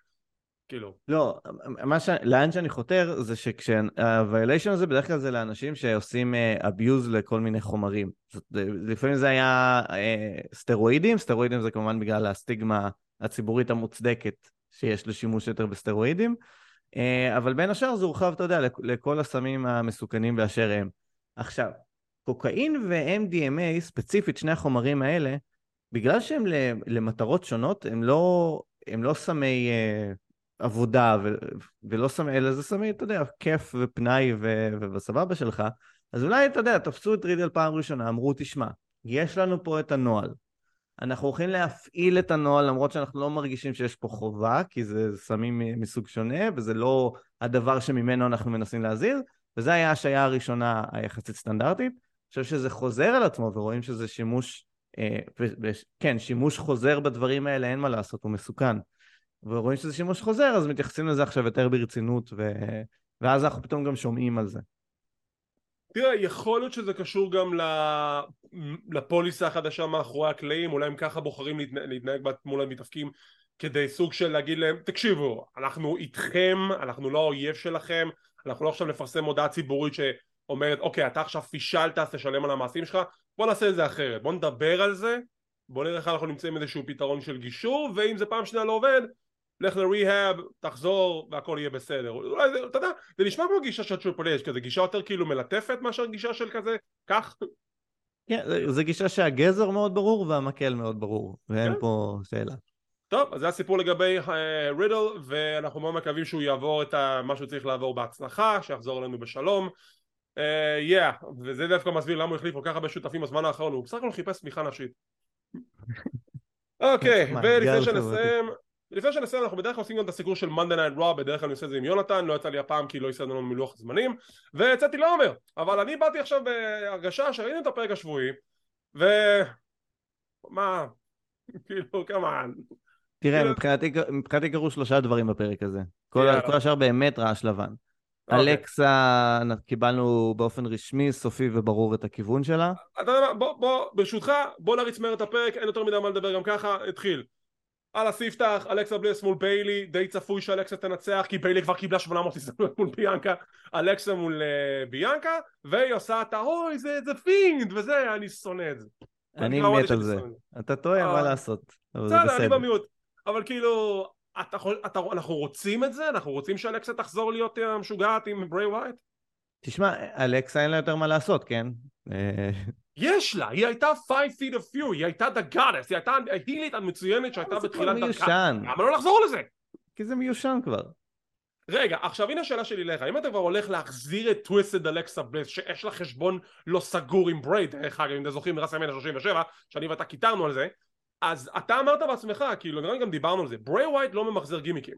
כאילו. לא, מה ש... לאן שאני חותר זה שכשה-violation הזה בדרך כלל זה לאנשים שעושים uh, abuse לכל מיני חומרים. זאת, לפעמים זה היה uh, סטרואידים, סטרואידים זה כמובן בגלל הסטיגמה הציבורית המוצדקת שיש לשימוש יותר בסטרואידים, uh, אבל בין השאר זה הורחב, אתה יודע, לכל הסמים המסוכנים באשר הם. עכשיו, קוקאין ו-MDMA, ספציפית שני החומרים האלה, בגלל שהם למטרות שונות, הם לא, הם לא סמי אה, עבודה ו, ולא סמי, אלא זה סמי, אתה יודע, כיף ופנאי ו, ובסבבה שלך, אז אולי, אתה יודע, תפסו את רידל פעם ראשונה, אמרו, תשמע, יש לנו פה את הנוהל. אנחנו הולכים להפעיל את הנוהל למרות שאנחנו לא מרגישים שיש פה חובה, כי זה סמים מסוג שונה, וזה לא הדבר שממנו אנחנו מנסים להזהיר, וזו הייתה השעיה הראשונה היחסית סטנדרטית. אני חושב שזה חוזר על עצמו, ורואים שזה שימוש, אה, כן, שימוש חוזר בדברים האלה, אין מה לעשות, הוא מסוכן. ורואים שזה שימוש חוזר, אז מתייחסים לזה עכשיו יותר ברצינות, ו... ואז אנחנו פתאום גם שומעים על זה. תראה, יכול להיות שזה קשור גם לפוליסה החדשה מאחורי הקלעים, אולי הם ככה בוחרים להתנהג מול המתאפקים כדי סוג של להגיד להם, תקשיבו, אנחנו איתכם, אנחנו לא האויב שלכם, אנחנו לא עכשיו נפרסם הודעה ציבורית שאומרת, אוקיי, אתה עכשיו פישלת, אז תשלם על המעשים שלך, בוא נעשה את זה אחרת, בוא נדבר על זה, בוא נראה איך אנחנו נמצאים איזשהו פתרון של גישור, ואם זה פעם שנייה לא עובד, לך ל rehab, תחזור והכל יהיה בסדר. אולי זה, אתה יודע, זה נשמע כמו גישה של טריפל אייץ', כזה גישה יותר כאילו מלטפת מאשר גישה של כזה, כך. כן, זו גישה שהגזר מאוד ברור והמקל מאוד ברור, ואין כן. פה שאלה. טוב, אז זה הסיפור לגבי רידל, uh, ואנחנו מאוד מקווים שהוא יעבור את מה שהוא צריך לעבור בהצלחה, שיחזור אלינו בשלום. Yeah, uh, yeah. וזה דווקא מסביר למה הוא החליף כל כך הרבה שותפים בזמן האחרון, הוא בסך הכל חיפש תמיכה נשית. אוקיי, ולפני שנסיים, לפני שנסיים אנחנו בדרך כלל עושים גם את הסיקור של Monday Night Raw, בדרך כלל אני עושה את זה עם יונתן, לא יצא לי הפעם כי לא יסדנו לנו מלוח הזמנים, ויצאתי לעומר, אבל אני באתי עכשיו בהרגשה שראינו את הפרק השבועי, ו... מה? כאילו, כמה... תראה, כאילו- מבחינתי קרו שלושה דברים בפרק הזה. כל השאר באמת רעש לבן. אוקיי. אלכסה, קיבלנו באופן רשמי, סופי וברור את הכיוון שלה. אתה יודע מה, בוא, בוא, ברשותך, בוא נריץ מהר את הפרק, אין יותר מדי מה לדבר גם ככה, התחיל. על הספתח, אלכסה בלס מול ביילי, די צפוי שאלכסה תנצח כי ביילי כבר קיבלה 800 הזדמנות מול ביאנקה, אלכסה מול uh, ביאנקה, והיא עושה את האוי זה, זה Fiend וזה, אני שונא את זה. אני מת על זה. אתה טועה, מה אה, לעשות. בסדר, אני במיעוט. אבל כאילו, אתה, אתה, אנחנו רוצים את זה? אנחנו רוצים שאלכסה תחזור להיות אה, משוגעת עם בריי ווייט? תשמע, אלכסה אין לה יותר מה לעשות, כן? יש לה, היא הייתה 5 feet of fury, היא הייתה the goddess, היא הייתה ה heel ית המצוינת שהייתה בתחילת דרכה. זה מיושן. למה לא לחזור לזה? כי זה מיושן כבר. רגע, עכשיו הנה השאלה שלי לך, אם אתה כבר הולך להחזיר את twisted אלכסה בלס, שיש לה חשבון לא סגור עם בריי, דרך אגב, אם אתם זוכרים מרסלמניה 37, שאני ואתה קיטרנו על זה, אז אתה אמרת בעצמך, כאילו נראה לי גם דיברנו על זה, בריי ווייט לא ממחזר גימיקים.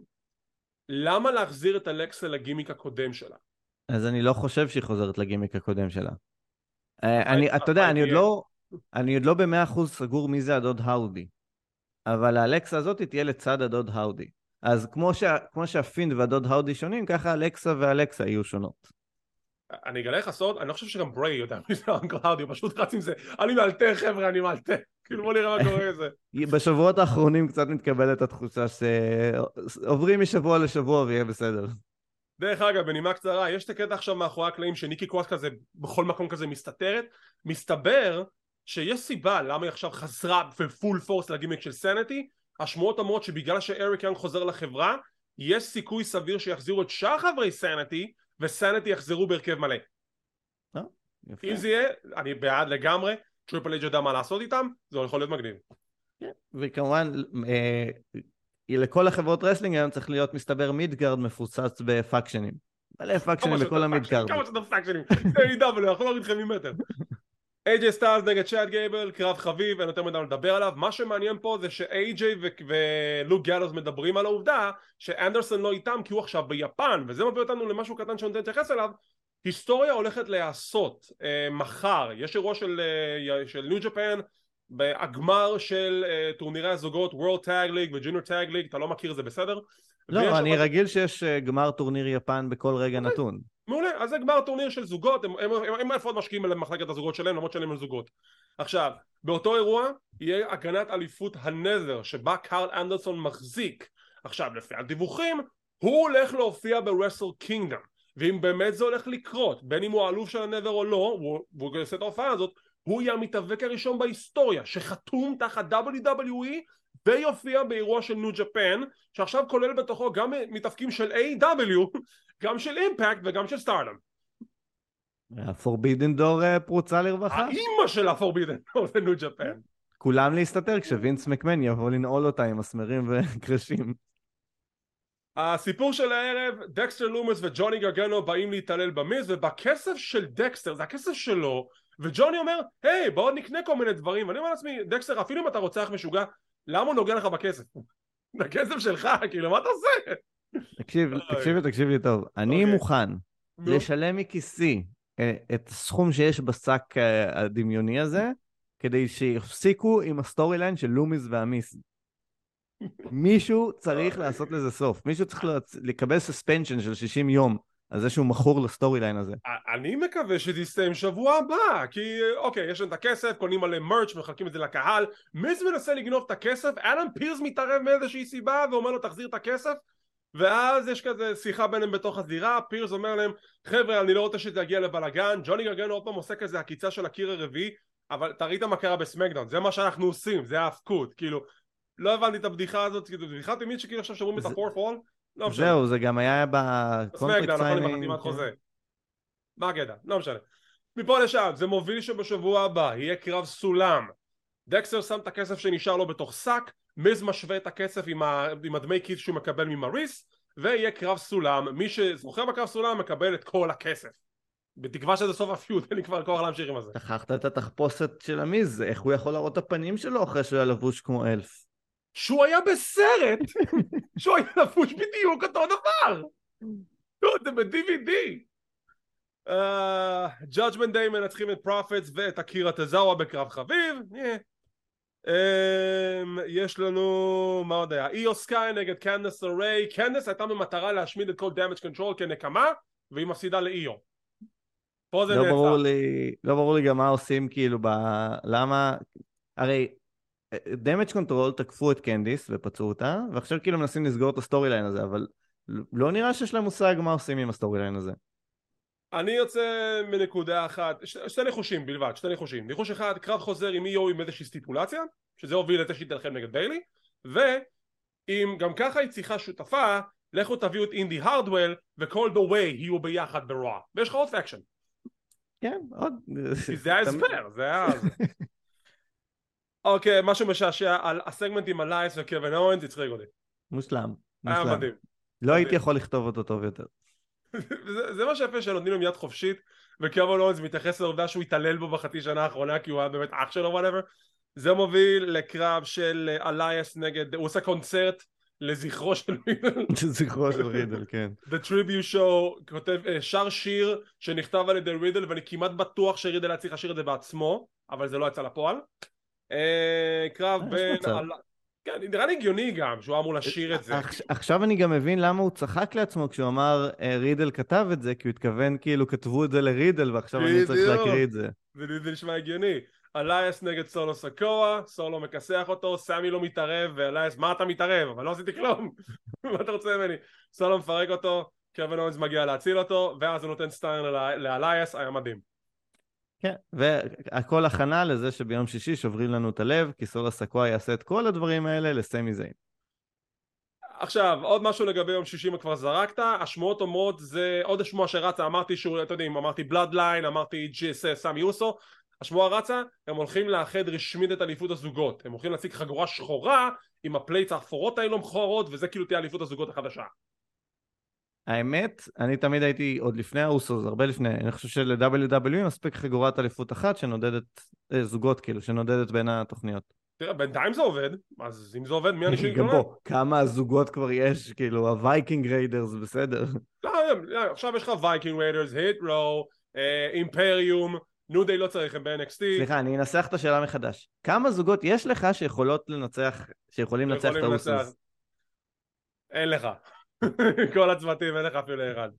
למה להחזיר את אלכסה לגימיק הקודם שלה? אז אני לא חושב שהיא חוזרת לגימיק הקודם שלה. אה, אני, אתה יודע, אני עוד לא, אני עוד לא במאה אחוז סגור מי זה הדוד האודי, אבל האלקסה הזאת תהיה לצד הדוד האודי. אז כמו, שה, כמו שהפינד והדוד האודי שונים, ככה אלקסה ואלקסה יהיו שונות. אני אגלה לך סוד, אני לא חושב שגם בריי יודע מי זה אנקל האודי, הוא פשוט רץ עם זה, אני מאלתר חבר'ה, אני מאלתר. כאילו בוא נראה מה קורה לזה. בשבועות האחרונים קצת מתקבלת התחושה שעוברים משבוע לשבוע ויהיה בסדר. דרך אגב, בנימה קצרה, יש את הקטע עכשיו מאחורי הקלעים שניקי קרוס כזה בכל מקום כזה מסתתרת, מסתבר שיש סיבה למה היא עכשיו חזרה בפול פורס לגימיק של סנטי, השמועות אומרות שבגלל שאריק יאנג חוזר לחברה, יש סיכוי סביר שיחזירו את שאר חברי סנטי, וסנטי יחזרו בהרכב מלא. אה, אם זה יהיה, אני בעד לגמרי, טריפל אייג' יודע מה לעשות איתם, זה יכול להיות מגניב. כן, וכמובן, אה, לכל החברות wrestling היום צריך להיות מסתבר midcard מפוצץ ב factions. מלא factions בכל ה midcard. כמה שאתה factions, זה AW, אנחנו לא איתכם ממטר. איי.ג'יי סטיילס נגד צ'אד גייבל, קרב חביב, אין יותר מדי לדבר עליו. מה שמעניין פה זה שאיי.ג'יי ולוק גאלוס מדברים על העובדה שאנדרסון לא איתם כי הוא עכשיו ביפן, וזה מביא אותנו למשהו קטן שאני רוצה להתייחס אליו. היסטוריה הולכת להיעשות אה, מחר, יש אירוע של, אה, של New Japan בהגמר של uh, טורנירי הזוגות World Tag League ו-Junior Tag League, אתה לא מכיר זה בסדר? לא, אני. רגיל שיש uh, גמר טורניר יפן בכל רגע. אוקיי. נתון. מעולה, אז זה גמר טורניר של זוגות, הם, הם, הם, הם משקיעים למחלקת הזוגות שלהם למרות שאין להם זוגות. עכשיו, באותו אירוע יהיה הגנת אליפות הנזר שבה קארל אנדרסון מחזיק. עכשיו, לפי הדיווחים, הוא הולך להופיע ברסל קינגדום. ואם באמת זה הולך לקרות, בין אם הוא האלוף של הנזר או לא, והוא עושה את ההופעה הזאת, הוא יהיה המתאבק הראשון בהיסטוריה שחתום תחת WWE ויופיע באירוע של ניו ג'פן שעכשיו כולל בתוכו גם מתאבקים של A.W גם של אימפקט וגם של סטארדם הפורבידן דור פרוצה לרווחה? האימא של הפורבידן דור זה ניו ג'פן כולם להסתתר כשווינס מקמן יבוא לנעול אותה עם מסמרים וקרשים. הסיפור של הערב, דקסטר לומיס וג'וני גרגנו באים להתעלל במיז ובכסף של דקסטר, זה הכסף שלו וג'וני אומר, היי בואו נקנה כל מיני דברים ואני אומר לעצמי, דקסטר אפילו אם אתה רוצח משוגע, למה הוא נוגע לך בכסף? זה הכסף שלך, כאילו מה אתה עושה? תקשיב, תקשיב תקשיב לי טוב, אני אוקיי. מוכן. לשלם מכיסי אה, את הסכום שיש בשק אה, הדמיוני הזה, כדי שיפסיקו עם ה storyline של לומיס והמיס. מישהו צריך לעשות לזה סוף. מישהו צריך לקבל suspension של 60 יום על זה שהוא מכור ל storyline הזה. אני מקווה שזה יסתיים שבוע הבא כי אוקיי יש להם את הכסף קונים עליהם merch מחלקים את זה לקהל מיז מנסה לגנוב את הכסף אדם פירס מתערב מאיזושהי סיבה ואומר לו תחזיר את הכסף ואז יש כזה שיחה ביניהם בתוך הזירה פירס אומר להם חבר'ה אני לא רוצה שזה יגיע לבלאגן ג'וני גרגנו עוד פעם עושה כזה עקיצה של הקיר הרביעי אבל אתה ראית מה קרה בסמאקדאון זה מה שאנחנו עושים זה ההאבקות כאילו לא הבנתי את הבדיחה הזאת כאילו בדיחה תמיד שכאילו עכשיו שומעים את ה fourth wall לא משנה זהו, זה גם היה ב contract נכון, עם signing. חוזה. מה הקטע? לא משנה. מפה לשם, זה מוביל שבשבוע הבא יהיה קרב סולם. דקסטר שם את הכסף שנשאר לו בתוך שק, מיז משווה את הכסף עם, ה... עם הדמי כיס שהוא מקבל ממריס, ויהיה קרב סולם. מי שזוכר בקרב סולם מקבל את כל הכסף. בתקווה שזה סוף ה feud, אין לי כבר כוח להמשיך עם הזה. שכחת את התחפושת של המיז, איך הוא יכול להראות את הפנים שלו אחרי שהוא היה לבוש כמו אלף? שהוא היה בסרט, שהוא היה לבוש בדיוק אותו דבר. לא, זה ב-DVD. Judgment Day מנצחים את Profits ואת אקירה טוזאווה בקרב חביב. אה. אמ, יש לנו, מה עוד היה? איו סקאי נגד קנדיס לריי. קנדיס הייתה במטרה להשמיד את כל Damage Control כנקמה, והיא מפסידה לאיו. פה זה לא נעצר. ברור לי, לא ברור לי גם מה עושים כאילו ב... למה... הרי Damage Control תקפו את קנדיס ופצעו אותה, ועכשיו כאילו מנסים לסגור את ה-storyline הזה, אבל לא נראה שיש להם מושג מה עושים עם ה-storyline הזה. אני יוצא מנקודה אחת, ש... שתי ניחושים בלבד, שתי ניחושים. ניחוש אחד, קרב חוזר עם איו עם איזושהי סטיפולציה, שזה יוביל לזה שהיא תלחם נגד ביילי, ואם גם ככה היא צריכה שותפה, לכו תביאו את אינדי הארטוול, וכל ה-Way יהיו ביחד ב-Raw. ויש לך עוד faction. כן, עוד... כי זה ההסבר, זה היה... אוקיי, משהו משעשע על ה-segment עם אלייס וקווין אוונס, הצחיק אותי. מושלם, היה מושלם. מדהים. לא הייתי. יכול לכתוב אותו טוב יותר. זה, זה מה שיפה שנותנים לו יד חופשית וקווין אוונס מתייחס לעובדה שהוא התעלל בו בחצי שנה האחרונה כי הוא היה באמת אח שלו whatever זה מוביל לקרב של אלייס נגד הוא עושה קונצרט לזכרו של מידל זכרו של רידל, כן. The Tribute Show כותב אה, שר שיר שנכתב על ידי רידל ואני כמעט בטוח שרידל היה צריך לשיר את זה בעצמו אבל זה לא יצא לפועל. אה, קרב אה, בין כן נראה לי הגיוני גם שהוא אמור לשיר את זה עכש- עכשיו אני גם מבין למה הוא צחק לעצמו כשהוא אמר אה, רידל כתב את זה, כי הוא התכוון כאילו כתבו את זה לרידל ועכשיו אני צריך. להקריא את זה. זה נשמע הגיוני. אלייס נגד סולו סיקואה, סולו מכסח אותו, סמי לא מתערב, ואלייס, מה אתה מתערב? אבל לא עשיתי כלום. מה אתה רוצה ממני? סולו מפרק אותו, קווין אוונס מגיע להציל אותו, ואז הוא נותן stunner לאל- לאלייס, היה מדהים. כן, והכל הכנה לזה שביום שישי שוברים לנו את הלב, כי סולו סיקואה יעשה את כל הדברים האלה לסמי זיין. עכשיו, עוד משהו לגבי יום שישי אם כבר זרקת, השמועות אומרות, זה עוד שמועה שרצה, אמרתי שהוא, אתם יודעים, אמרתי ב-Bloodline, אמרתי ג'יס סמי אוסו, השמועה רצה, הם הולכים לאחד רשמית את אליפות הזוגות, הם הולכים להציג חגורה שחורה עם ה-plates האפורות האלו מכוערות, וזה כאילו תהיה אליפות הזוגות החדשה. האמת, אני תמיד הייתי, עוד לפני האוסוס, הרבה לפני, אני חושב של-WWE מספיק חגורת אליפות אחת שנודדת, אה, זוגות כאילו, שנודדת בין התוכניות. תראה, בינתיים זה עובד, אז אם זה עובד, מי אנשים גם פה, כמה זוגות כבר יש, כאילו, ה-Viking Raiders, בסדר. לא, לא, עכשיו יש לך Viking Raiders, Hit Row, Imperium, New Day לא צריך, הם ב-NXT. סליחה, אני אנסח את השאלה מחדש. כמה זוגות יש לך שיכולות לנצח, שיכולים לנצח את. האוסוס? אין לך. כל הצוותים, אין לך אפילו אחד.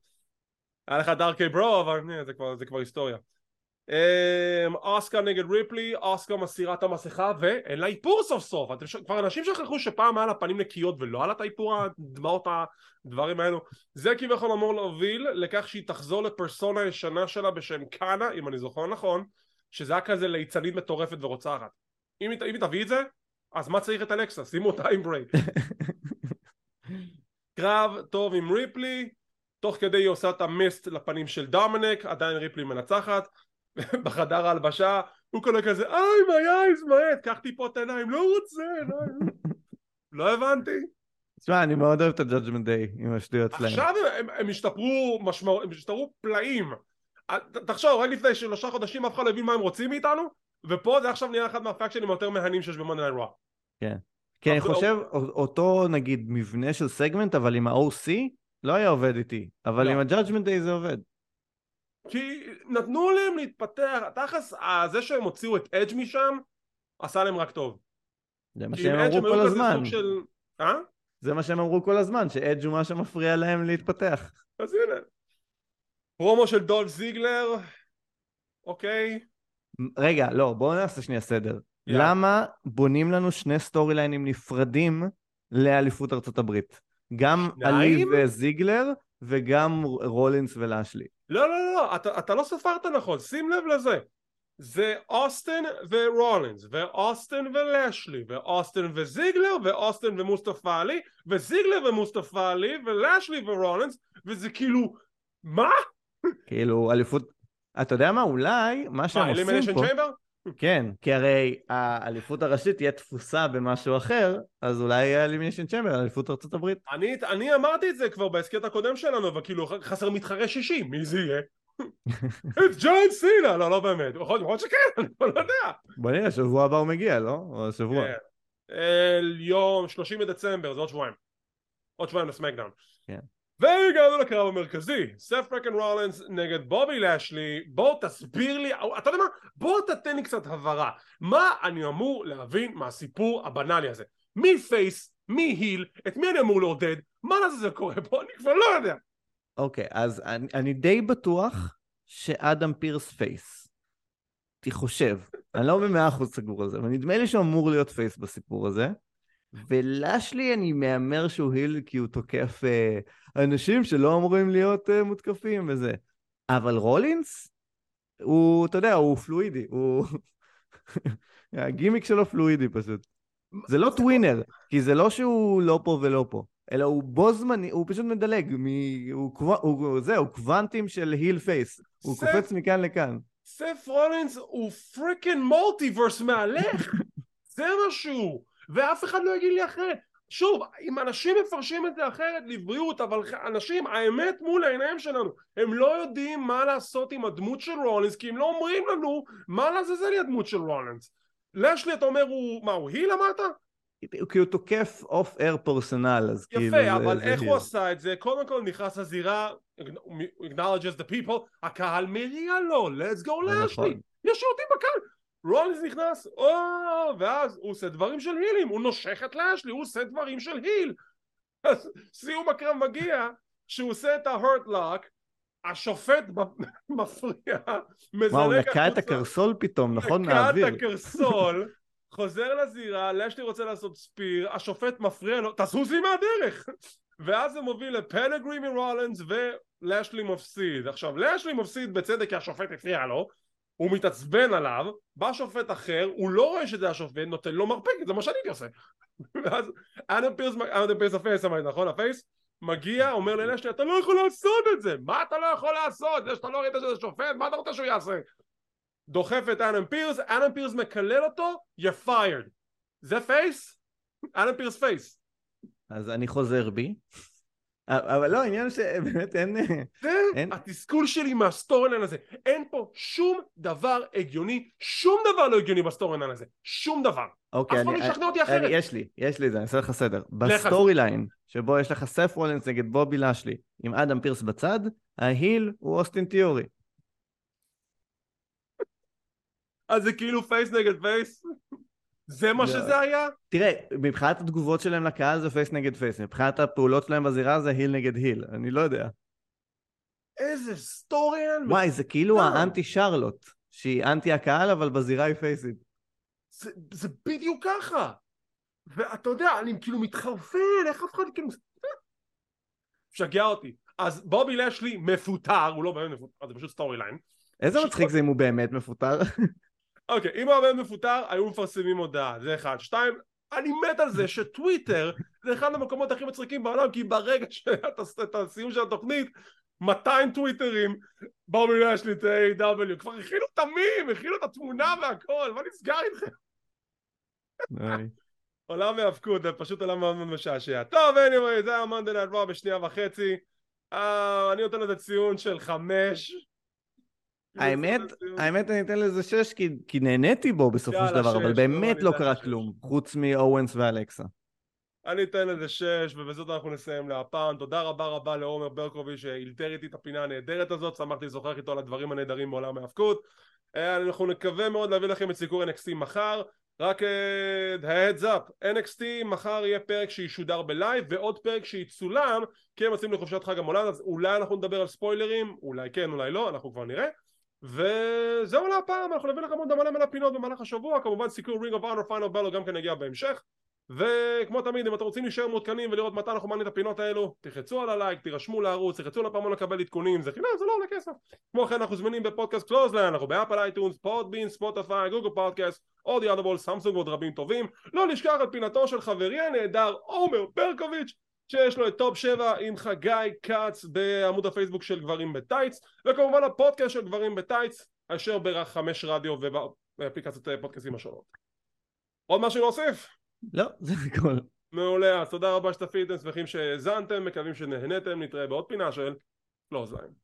היה לך דארקי ברו, אבל זה כבר, זה כבר היסטוריה. אמ, אוסקר נגד ריפלי, אוסקר מסירה את המסכה ואין לה איפור סוף סוף. אתם ש... כבר אנשים שכחו שפעם היה לה פנים נקיות ולא היה לה את האיפור הדמעות הדברים האלו. זה כביכול אמור להוביל לכך שהיא תחזור לפרסונה הישנה שלה בשם קאנה, אם אני זוכר נכון, שזה היה כזה ליצנית מטורפת ורוצחת. אם היא, אם היא תביא את זה, אז מה צריך את אלכסה? שימו אותה עם בריי. קרב טוב עם ריפלי, תוך כדי היא עושה את ה-mist לפנים של דומינק, עדיין ריפלי מנצחת, בחדר ההלבשה, הוא קונה כזה, איי, my eyes, my קח טיפות עיניים, לא רוצה, עיניים. לא הבנתי. תשמע, אני מאוד אוהב את ה-Judgment Day עם השטויות שלהם. עכשיו הם, הם, השתפרו משמעותית, הם השתפרו פלאים. אה, תחשוב, רק לפני שלושה חודשים אף אחד לא הבין מה הם רוצים מאיתנו, ופה זה עכשיו נהיה אחד מה-faction ים היותר מהנים שיש ב Monday Night Raw. כי אני אבל- חושב, אותו נגיד מבנה של סגמנט, אבל עם ה-OC, לא היה עובד איתי. אבל לא. עם ה-Judgment Day זה עובד. כי נתנו להם להתפתח, תכלס, אה, זה שהם הוציאו את אדג' משם, עשה להם רק טוב. זה מה שהם אמרו כל הזמן. של... אה? זה מה שהם אמרו כל הזמן, שאדג' הוא מה שמפריע להם להתפתח. אז הנה. פרומו של דולף זיגלר, אוקיי. רגע, לא, בואו נעשה שנייה סדר. למה בונים לנו שני storyline ים נפרדים לאליפות ארצות הברית? גם? עלי וזיגלר וגם רולינס ולאשלי. לא, לא, לא, אתה, אתה לא ספרת נכון, שים לב לזה. זה אוסטן ורולינס, ואוסטן ולשלי, ואוסטן וזיגלר, ואוסטן ומוסטפא עלי, וזיגלר ומוסטפא עלי, ולשלי ורולינס, וזה כאילו, מה? כאילו, אליפות... אתה יודע מה? אולי מה מה, שהם עושים פה... Chamber? כן, כי הרי האליפות הראשית תהיה תפוסה במשהו אחר, אז אולי יהיה Elimination Chamber, אליפות ארצות הברית. אני, אני אמרתי את זה כבר בהסכת הקודם שלנו, אבל כאילו חסר מתחרה שישי, מי זה יהיה? את ג'ון סינה! לא, לא באמת, יכול להיות שכן, אני לא יודע. בוא נראה, שבוע הבא הוא מגיע, לא? או השבוע. כן. יום 30 בדצמבר, זה עוד שבועיים. עוד שבועיים ל-SmackDown. כן. והגענו לקרב המרכזי, סת' freakin' רולינס נגד בובי לשלי, בוא תסביר לי, אתה יודע מה? בוא תתן לי קצת הבהרה. מה אני אמור להבין מהסיפור הבנאלי הזה? מי face? מי heel? את מי אני אמור לעודד? מה לזה זה קורה פה? אני כבר לא יודע. אוקיי, אז אני, אני די בטוח שאדם פירס face. אני חושב. אני לא במאה אחוז סגור על זה, אבל נדמה לי שהוא אמור להיות face בסיפור הזה. ולשלי אני מהמר שהוא heel כי הוא תוקף אה, אנשים שלא אמורים להיות אה, מותקפים וזה. אבל רולינס, הוא, אתה יודע, הוא פלואידי, הוא... ה-gimmick שלו פלואידי פשוט. זה לא tweener, כי זה לא שהוא לא פה ולא פה, אלא הוא בו זמני, הוא פשוט מדלג, מ... הוא, קוו... הוא, זה, הוא קוונטים של heel face, הוא זה- קופץ מכאן לכאן. סף רולינס הוא freakin' multiverse מהלך זה משהו ואף אחד לא יגיד לי אחרת שוב אם אנשים מפרשים את זה אחרת לבריאות אבל אנשים האמת מול העיניים שלנו הם לא יודעים מה לעשות עם הדמות של רולינס כי הם לא אומרים לנו מה לעזאזל היא הדמות של רולינס לשלי אתה אומר הוא מה הוא heel אמרת? כי הוא תוקף off air personnel, אז כאילו... יפה זה- אבל זה איך heel. הוא עשה את זה קודם כל נכנס לזירה acknowledges the people הקהל מריע לו let's go זה לשלי נכון. יש שירותים בקהל רולינס נכנס, או, ואז הוא עושה דברים של הילים, הוא נושך את לאשלי, הוא עושה דברים של היל. אז סיום הקרב מגיע, שהוא עושה את ההרט לוק, השופט מפריע, מה, הוא נקע את הקרסול פתאום, נכון? נקע מהאוויר. את הקרסול, חוזר לזירה, לשלי רוצה לעשות ספיר, השופט מפריע לו, תזוז לי מהדרך! ואז זה מוביל ל pedigree מרולינס ולשלי מפסיד. עכשיו, לשלי מפסיד בצדק כי השופט הפריע לו, הוא מתעצבן עליו, בא שופט אחר, הוא לא רואה שזה השופט, נותן לו מרפקת, זה מה שאני עושה. ואז אדם פירס, אדם פירס ה face אמרתי, נכון ה face? מגיע, אומר ללשלי, אתה לא יכול לעשות את זה! מה אתה לא יכול לעשות? זה שאתה לא ראית שזה שופט, מה אתה רוצה שהוא יעשה? דוחף את אדם פירס, אדם פירס מקלל אותו, you're fired. זה face? אדם פירס face. אז אני חוזר בי. אבל לא, העניין שבאמת אין... זה אין. התסכול שלי מה storyline הזה. אין פה שום דבר הגיוני, שום דבר לא הגיוני ב storyline הזה. שום דבר. אוקיי, אף אחד אני- לא ישכנע אותי אני- אחרת. יש לי, יש לי את זה, אני אעשה לך סדר. ב storyline, שבו יש לך סף רולינס נגד בובי לשלי, עם אדם פירס בצד, ה heel הוא אוסטין תיאורי. אז זה כאילו face נגד face? זה מה זה- שזה היה? תראה, מבחינת התגובות שלהם לקהל זה face נגד face, מבחינת הפעולות שלהם בזירה זה heel נגד heel, אני לא יודע. איזה storyline. וואי, זה כאילו לא. האנטי שרלוט, שהיא אנטי הקהל אבל בזירה היא פייסית. זה, זה בדיוק ככה. ואתה יודע, אני כאילו מתחרפן, איך אף אחד כאילו... משגע אותי. אז בובי לשלי מפוטר, הוא לא באמת מפוטר, זה פשוט storyline. איזה מצחיק זה אם הוא באמת מפוטר. אוקיי, אם באמת מפוטר, היו מפרסמים הודעה, זה אחד. שתיים, אני מת על זה שטוויטר זה אחד המקומות הכי מצחיקים בעולם, כי ברגע שהיה את הס- את הסיום של התוכנית, 200 טוויטרים במילה שלי את A.W. כבר הכינו את המים, הכינו את התמונה והכל, מה נסגר איתכם? עולם מהאבקות, זה פשוט עולם מאוד מאוד משעשע. טוב, anyway, זה היה מונדל נדבר בשנייה וחצי. Uh, אני נותן לזה ציון של חמש. האמת, האמת אני אתן לזה שש כי, כי נהניתי בו בסופו של דבר, אבל באמת לא קרה כלום, חוץ מאורנס ואלכסה. אני אתן לזה שש, ובזאת אנחנו נסיים להפעם. תודה רבה רבה לעומר ברקוביץ' שאילתר איתי את הפינה הנהדרת הזאת, שמחתי לשוחח איתו על הדברים הנהדרים בעולם ההאבקות. אה, אנחנו נקווה מאוד להביא לכם את סיקור NXT מחר. רק ה-heads up, NXT מחר יהיה פרק שישודר בלייב ועוד פרק שיצולם כי הם יוצאים לחופשת חג המולד אז אולי אנחנו נדבר על ספוילרים, אולי כן אולי לא, אנחנו כבר נראה וזהו להפעם, אנחנו נביא לכם עוד מלא מלא פינות במהלך השבוע, כמובן סיקור Ring of Honor Final Battle גם כן יגיע בהמשך וכמו תמיד אם אתם רוצים להישאר מעודכנים ולראות מתי אנחנו מעלים את הפינות האלו תחצו על הלייק, תירשמו לערוץ, תחצו לפעמון לקבל עדכונים זה חינם זה לא עולה כסף. כמו כן אנחנו זמינים בפודקאסט קלוזליין אנחנו באפל אייטיונס, פודבין, ספוטיפיי, גוגל פודקאסט אודיבל, סמסונג ועוד רבים טובים. לא לשכח את פינתו של חברי הנהדר עומר ברקוביץ' שיש לו את טופ 7 עם חגי כץ בעמוד הפייסבוק של גברים בטייץ וכמובן הפודקאסט של גברים בטייץ אשר ברח חמש רדיו ובאפליקציות פודקאסטים השונות עוד משהו להוסיף? לא, זה הכל. מעולה, אז תודה רבה שצפיתם, שמחים שהאזנתם, מקווים שנהנתם, נתראה בעוד פינה של קלוזליין.